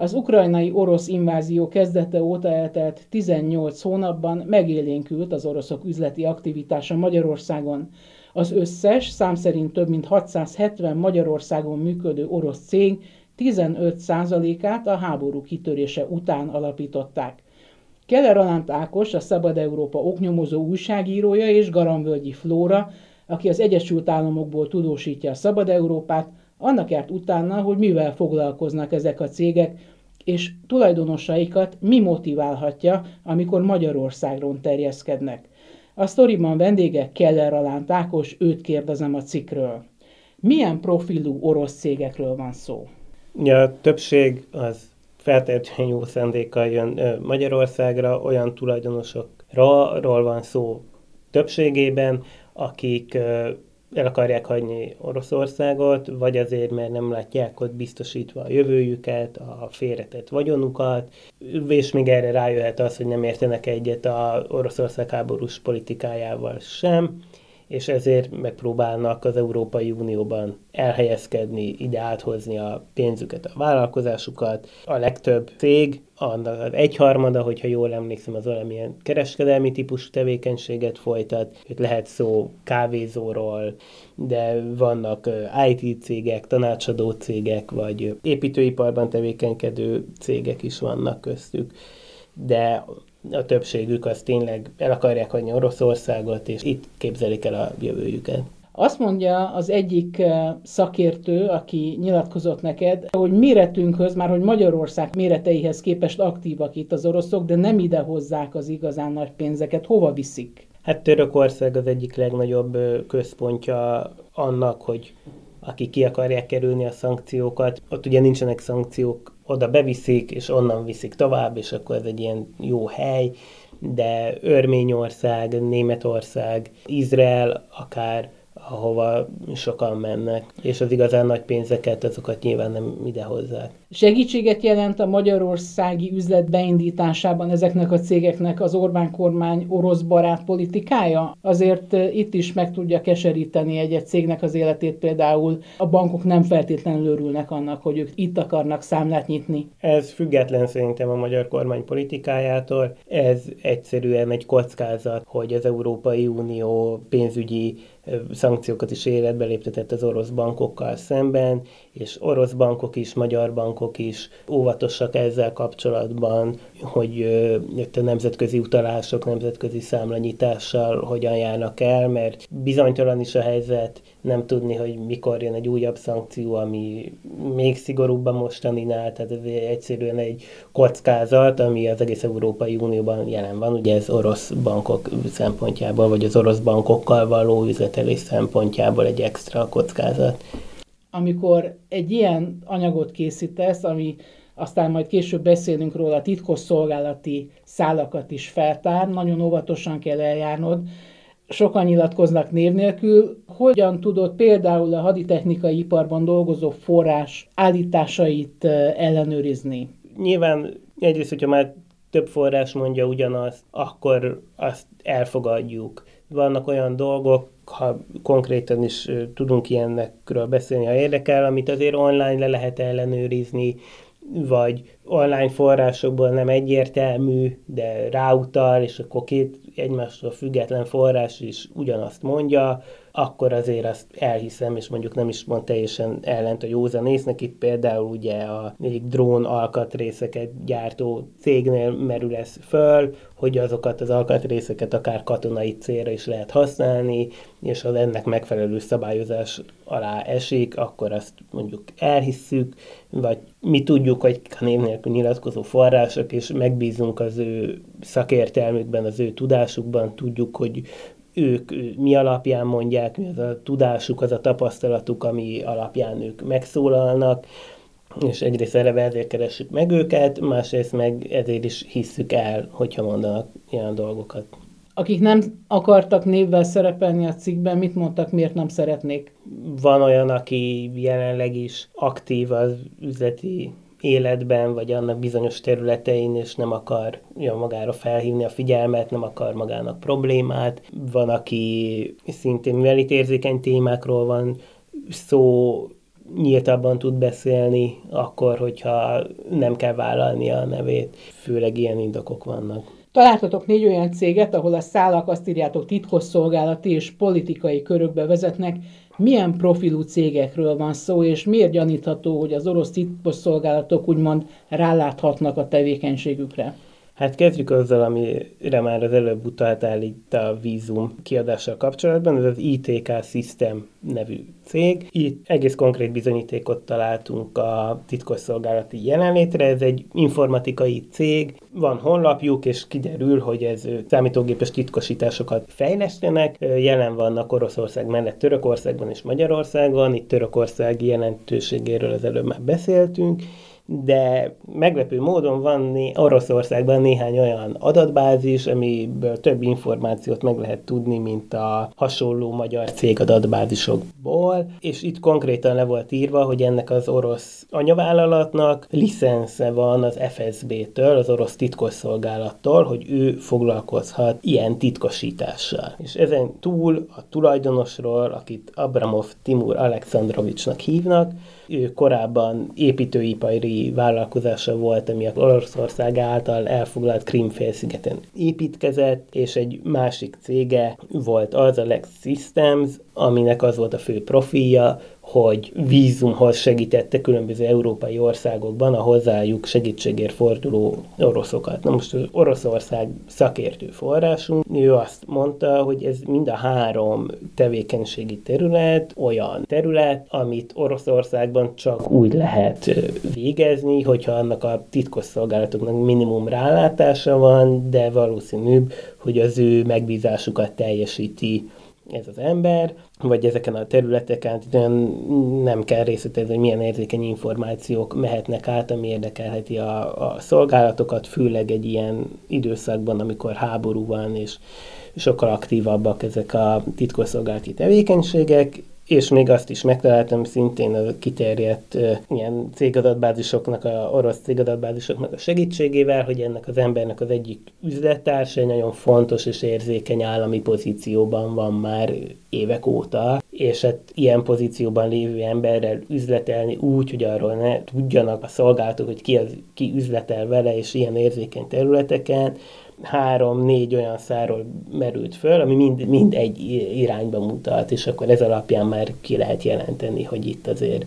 Az ukrajnai orosz invázió kezdete óta eltelt 18 hónapban megélénkült az oroszok üzleti aktivitása Magyarországon. Az összes, szám szerint több mint 670 Magyarországon működő orosz cég 15%-át a háború kitörése után alapították. Keller Alánt Ákos, a Szabad Európa oknyomozó újságírója és Garamvölgyi Flóra, aki az Egyesült Államokból tudósítja a Szabad Európát, annak járt utána, hogy mivel foglalkoznak ezek a cégek, és tulajdonosaikat mi motiválhatja, amikor Magyarországról terjeszkednek. A sztoriban vendége Keller Alánt Ákos, őt kérdezem a cikkről. Milyen profilú orosz cégekről van szó? Ja, a többség az feltétlenül jó szendékkal jön Magyarországra, olyan tulajdonosokról van szó többségében, akik el akarják hagyni Oroszországot, vagy azért, mert nem látják ott biztosítva a jövőjüket, a félretett vagyonukat, és még erre rájöhet az, hogy nem értenek egyet a Oroszország háborús politikájával sem, és ezért megpróbálnak az Európai Unióban elhelyezkedni, ide áthozni a pénzüket, a vállalkozásukat. A legtöbb cég, annak az egyharmada, hogyha jól emlékszem, az valamilyen kereskedelmi típusú tevékenységet folytat. Itt lehet szó kávézóról, de vannak IT cégek, tanácsadó cégek, vagy építőiparban tevékenykedő cégek is vannak köztük. De a többségük az tényleg el akarják hagyni Oroszországot, és itt képzelik el a jövőjüket. Azt mondja az egyik eh, szakértő, aki nyilatkozott neked, hogy méretünkhöz, már hogy Magyarország méreteihez képest aktívak itt az oroszok, de nem ide hozzák az igazán nagy pénzeket. Hova viszik? Hát Törökország az egyik legnagyobb központja annak, hogy akik ki akarják kerülni a szankciókat, ott ugye nincsenek szankciók oda beviszik, és onnan viszik tovább, és akkor ez egy ilyen jó hely, de Örményország, Németország, Izrael, akár ahova sokan mennek, és az igazán nagy pénzeket, azokat nyilván nem ide hozzák. Segítséget jelent a magyarországi üzlet beindításában ezeknek a cégeknek az Orbán kormány orosz barát politikája? Azért eh, itt is meg tudja keseríteni egy-egy cégnek az életét, például a bankok nem feltétlenül örülnek annak, hogy ők itt akarnak számlát nyitni. Ez független szerintem a magyar kormány politikájától. Ez egyszerűen egy kockázat, hogy az Európai Unió pénzügyi szankciókat is életbe léptetett az orosz bankokkal szemben, és orosz bankok is, magyar bankok is óvatosak ezzel kapcsolatban, hogy a nemzetközi utalások, nemzetközi számlanyítással hogyan járnak el, mert bizonytalan is a helyzet, nem tudni, hogy mikor jön egy újabb szankció, ami még szigorúbb a mostaninál, tehát ez egyszerűen egy kockázat, ami az egész Európai Unióban jelen van, ugye ez orosz bankok szempontjából, vagy az orosz bankokkal való üzletelés szempontjából egy extra kockázat. Amikor egy ilyen anyagot készítesz, ami aztán majd később beszélünk róla, titkos szolgálati szálakat is feltár, nagyon óvatosan kell eljárnod, sokan nyilatkoznak név nélkül. Hogyan tudod például a haditechnikai iparban dolgozó forrás állításait ellenőrizni? Nyilván egyrészt, hogyha már több forrás mondja ugyanazt, akkor azt elfogadjuk. Vannak olyan dolgok, ha konkrétan is tudunk ilyenekről beszélni, ha érdekel, amit azért online le lehet ellenőrizni, vagy online forrásokból nem egyértelmű, de ráutal, és akkor két egymástól független forrás is ugyanazt mondja, akkor azért azt elhiszem, és mondjuk nem is mond teljesen ellent a józan észnek. Itt például ugye a drón alkatrészeket gyártó cégnél merül ez föl, hogy azokat az alkatrészeket akár katonai célra is lehet használni, és az ennek megfelelő szabályozás alá esik, akkor azt mondjuk elhisszük, vagy mi tudjuk, hogy név nélkül nyilatkozó források, és megbízunk az ő szakértelmükben, az ő tudásukban, tudjuk, hogy ők mi alapján mondják, mi az a tudásuk, az a tapasztalatuk, ami alapján ők megszólalnak, és egyrészt eleve ezért keressük meg őket, másrészt meg ezért is hisszük el, hogyha mondanak ilyen dolgokat. Akik nem akartak névvel szerepelni a cikkben, mit mondtak, miért nem szeretnék? Van olyan, aki jelenleg is aktív az üzleti életben, vagy annak bizonyos területein, és nem akar ja, magára felhívni a figyelmet, nem akar magának problémát. Van, aki szintén, mivel itt érzékeny témákról van szó, nyíltabban tud beszélni, akkor, hogyha nem kell vállalni a nevét. Főleg ilyen indokok vannak. Találtatok négy olyan céget, ahol a szálak azt írjátok titkosszolgálati és politikai körökbe vezetnek. Milyen profilú cégekről van szó, és miért gyanítható, hogy az orosz titkosszolgálatok úgymond ráláthatnak a tevékenységükre? Hát kezdjük azzal, amire már az előbb utaltál itt a vízum kiadással kapcsolatban, ez az ITK System nevű cég. Itt egész konkrét bizonyítékot találtunk a titkosszolgálati jelenlétre, ez egy informatikai cég, van honlapjuk, és kiderül, hogy ez számítógépes titkosításokat fejlesztenek, jelen vannak Oroszország mellett Törökországban és Magyarországon, itt Törökország jelentőségéről az előbb már beszéltünk, de meglepő módon van né- Oroszországban néhány olyan adatbázis, amiből több információt meg lehet tudni, mint a hasonló magyar cég adatbázisokból, és itt konkrétan le volt írva, hogy ennek az orosz anyavállalatnak licensze van az FSB-től, az orosz titkosszolgálattól, hogy ő foglalkozhat ilyen titkosítással. És ezen túl a tulajdonosról, akit Abramov Timur Alexandrovicsnak hívnak, ő korábban építőipari vállalkozása volt, ami a Oroszország által elfoglalt Krimfélszigeten építkezett, és egy másik cége volt az, a Lex Systems, aminek az volt a fő profilja, hogy vízumhoz segítette különböző európai országokban a hozzájuk segítségért forduló oroszokat. Na most az Oroszország szakértő forrásunk, ő azt mondta, hogy ez mind a három tevékenységi terület olyan terület, amit Oroszországban csak úgy lehet végezni, hogyha annak a titkosszolgálatoknak minimum rálátása van, de valószínűbb, hogy az ő megbízásukat teljesíti ez az ember, vagy ezeken a területeken nem kell részletezni, hogy milyen érzékeny információk mehetnek át, ami érdekelheti a, a szolgálatokat, főleg egy ilyen időszakban, amikor háború van, és sokkal aktívabbak ezek a titkosszolgálati tevékenységek, és még azt is megtaláltam szintén a kiterjedt ilyen cégadatbázisoknak, a orosz cégadatbázisoknak a segítségével, hogy ennek az embernek az egyik üzlettársa egy nagyon fontos és érzékeny állami pozícióban van már évek óta, és hát ilyen pozícióban lévő emberrel üzletelni úgy, hogy arról ne tudjanak a szolgálatok, hogy ki, az, ki üzletel vele, és ilyen érzékeny területeken, három-négy olyan száról merült föl, ami mind, mind egy irányba mutat, és akkor ez alapján már ki lehet jelenteni, hogy itt azért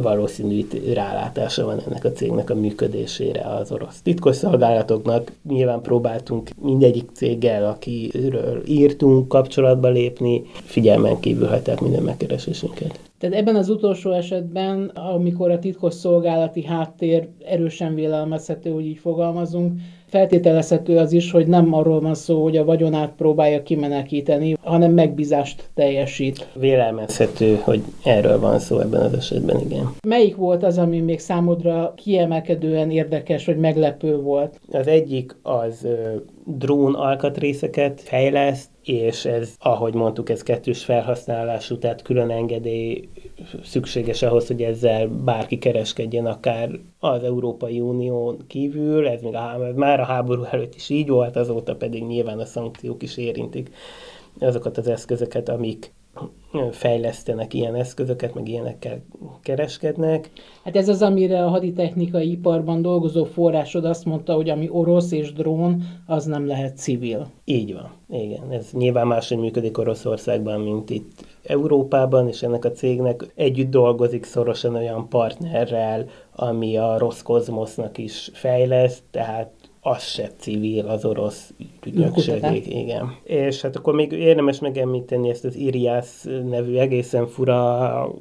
valószínű rálátása van ennek a cégnek a működésére az orosz titkosszolgálatoknak. Nyilván próbáltunk mindegyik céggel, akiről írtunk, kapcsolatba lépni, figyelmen kívül hagyták minden megkeresésünket. Tehát ebben az utolsó esetben, amikor a titkosszolgálati háttér erősen vélelmezhető, hogy így fogalmazunk, feltételezhető az is, hogy nem arról van szó, hogy a vagyonát próbálja kimenekíteni, hanem megbízást teljesít. Vélelmezhető, hogy erről van szó ebben az esetben, igen. Melyik volt az, ami még számodra kiemelkedően érdekes, vagy meglepő volt? Az egyik az drón alkatrészeket fejleszt, és ez, ahogy mondtuk, ez kettős felhasználású, tehát külön engedély szükséges ahhoz, hogy ezzel bárki kereskedjen, akár az Európai Unión kívül, ez még a, már a háború előtt is így volt, azóta pedig nyilván a szankciók is érintik azokat az eszközöket, amik fejlesztenek ilyen eszközöket, meg ilyenekkel kereskednek. Hát ez az, amire a haditechnikai iparban dolgozó forrásod azt mondta, hogy ami orosz és drón, az nem lehet civil. Így van, igen. Ez nyilván máshogy működik Oroszországban, mint itt Európában, és ennek a cégnek együtt dolgozik szorosan olyan partnerrel, ami a Roszkozmosznak is fejleszt, tehát az se civil, az orosz ügynökség. Igen. És hát akkor még érdemes megemlíteni ezt az Irias nevű egészen fura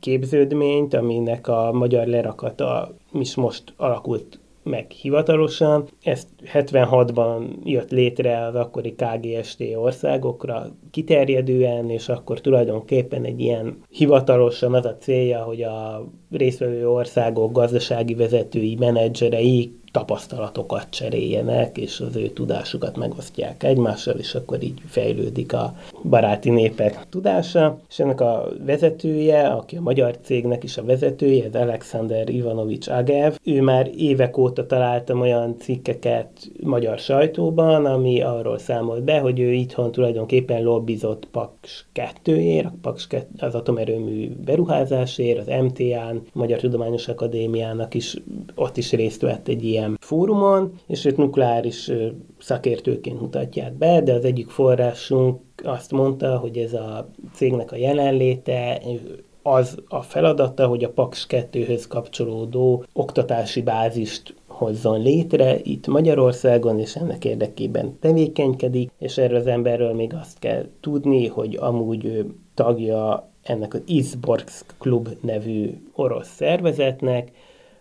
képződményt, aminek a magyar lerakata is most alakult meg hivatalosan. Ezt 76-ban jött létre az akkori KGST országokra kiterjedően, és akkor tulajdonképpen egy ilyen hivatalosan az a célja, hogy a részvevő országok gazdasági vezetői, menedzserei tapasztalatokat cseréljenek, és az ő tudásukat megosztják egymással, és akkor így fejlődik a baráti népek tudása. És ennek a vezetője, aki a magyar cégnek is a vezetője, ez Alexander Ivanovics Agev. Ő már évek óta találtam olyan cikkeket magyar sajtóban, ami arról számolt be, hogy ő itthon tulajdonképpen lobbizott Paks 2-ért, Paks 2, az atomerőmű beruházásért, az MTA-n, Magyar Tudományos Akadémiának is ott is részt vett egy ilyen fórumon, és őt nukleáris szakértőként mutatják be, de az egyik forrásunk azt mondta, hogy ez a cégnek a jelenléte, az a feladata, hogy a PAX 2-höz kapcsolódó oktatási bázist hozzon létre itt Magyarországon, és ennek érdekében tevékenykedik, és erről az emberről még azt kell tudni, hogy amúgy ő tagja ennek az Isborgs Klub nevű orosz szervezetnek,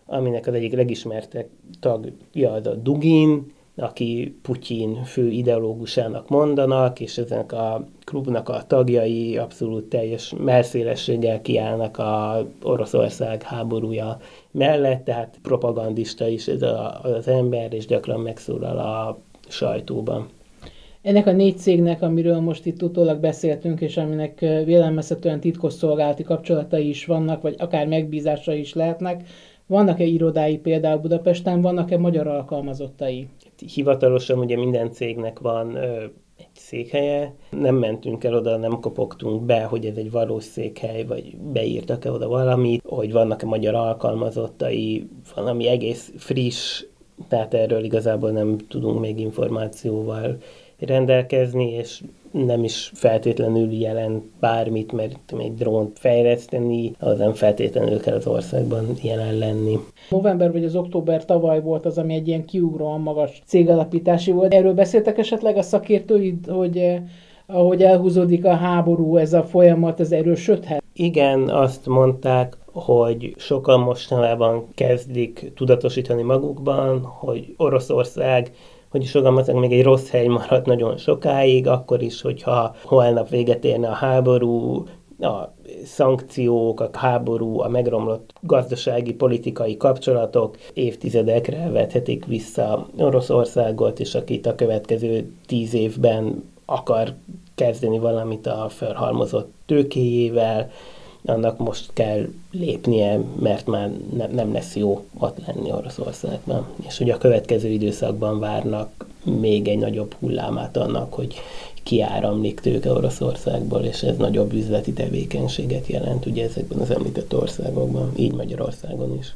aminek az egyik legismertebb tagja az a Dugin, aki Putyin fő ideológusának mondanak, és ezen a klubnak a tagjai abszolút teljes merszélességgel kiállnak a Oroszország háborúja mellett, tehát propagandista is ez a, az ember, és gyakran megszólal a sajtóban. Ennek a négy cégnek, amiről most itt utólag beszéltünk, és aminek vélelmezhetően titkosszolgálati kapcsolatai is vannak, vagy akár megbízásai is lehetnek, vannak-e irodái például Budapesten, vannak-e magyar alkalmazottai? Hivatalosan ugye minden cégnek van egy székhelye, nem mentünk el oda, nem kopogtunk be, hogy ez egy valós székhely, vagy beírtak-e oda valamit, hogy vannak-e magyar alkalmazottai, valami egész friss, tehát erről igazából nem tudunk még információval rendelkezni, és nem is feltétlenül jelent bármit, mert egy drónt fejleszteni, az nem feltétlenül kell az országban jelen lenni. November vagy az október tavaly volt az, ami egy ilyen kiugróan magas cégalapítási volt. Erről beszéltek esetleg a szakértőid, hogy eh, ahogy elhúzódik a háború, ez a folyamat, ez erősödhet? Igen, azt mondták, hogy sokan mostanában kezdik tudatosítani magukban, hogy Oroszország hogy is fogalmazok, még egy rossz hely maradt nagyon sokáig, akkor is, hogyha holnap véget érne a háború, a szankciók, a háború, a megromlott gazdasági, politikai kapcsolatok évtizedekre vethetik vissza Oroszországot, és akit a következő tíz évben akar kezdeni valamit a felhalmozott tőkéjével, annak most kell lépnie, mert már ne, nem lesz jó ott lenni Oroszországban. És hogy a következő időszakban várnak még egy nagyobb hullámát annak, hogy kiáramlik tőke Oroszországból, és ez nagyobb üzleti tevékenységet jelent ugye ezekben az említett országokban, így Magyarországon is.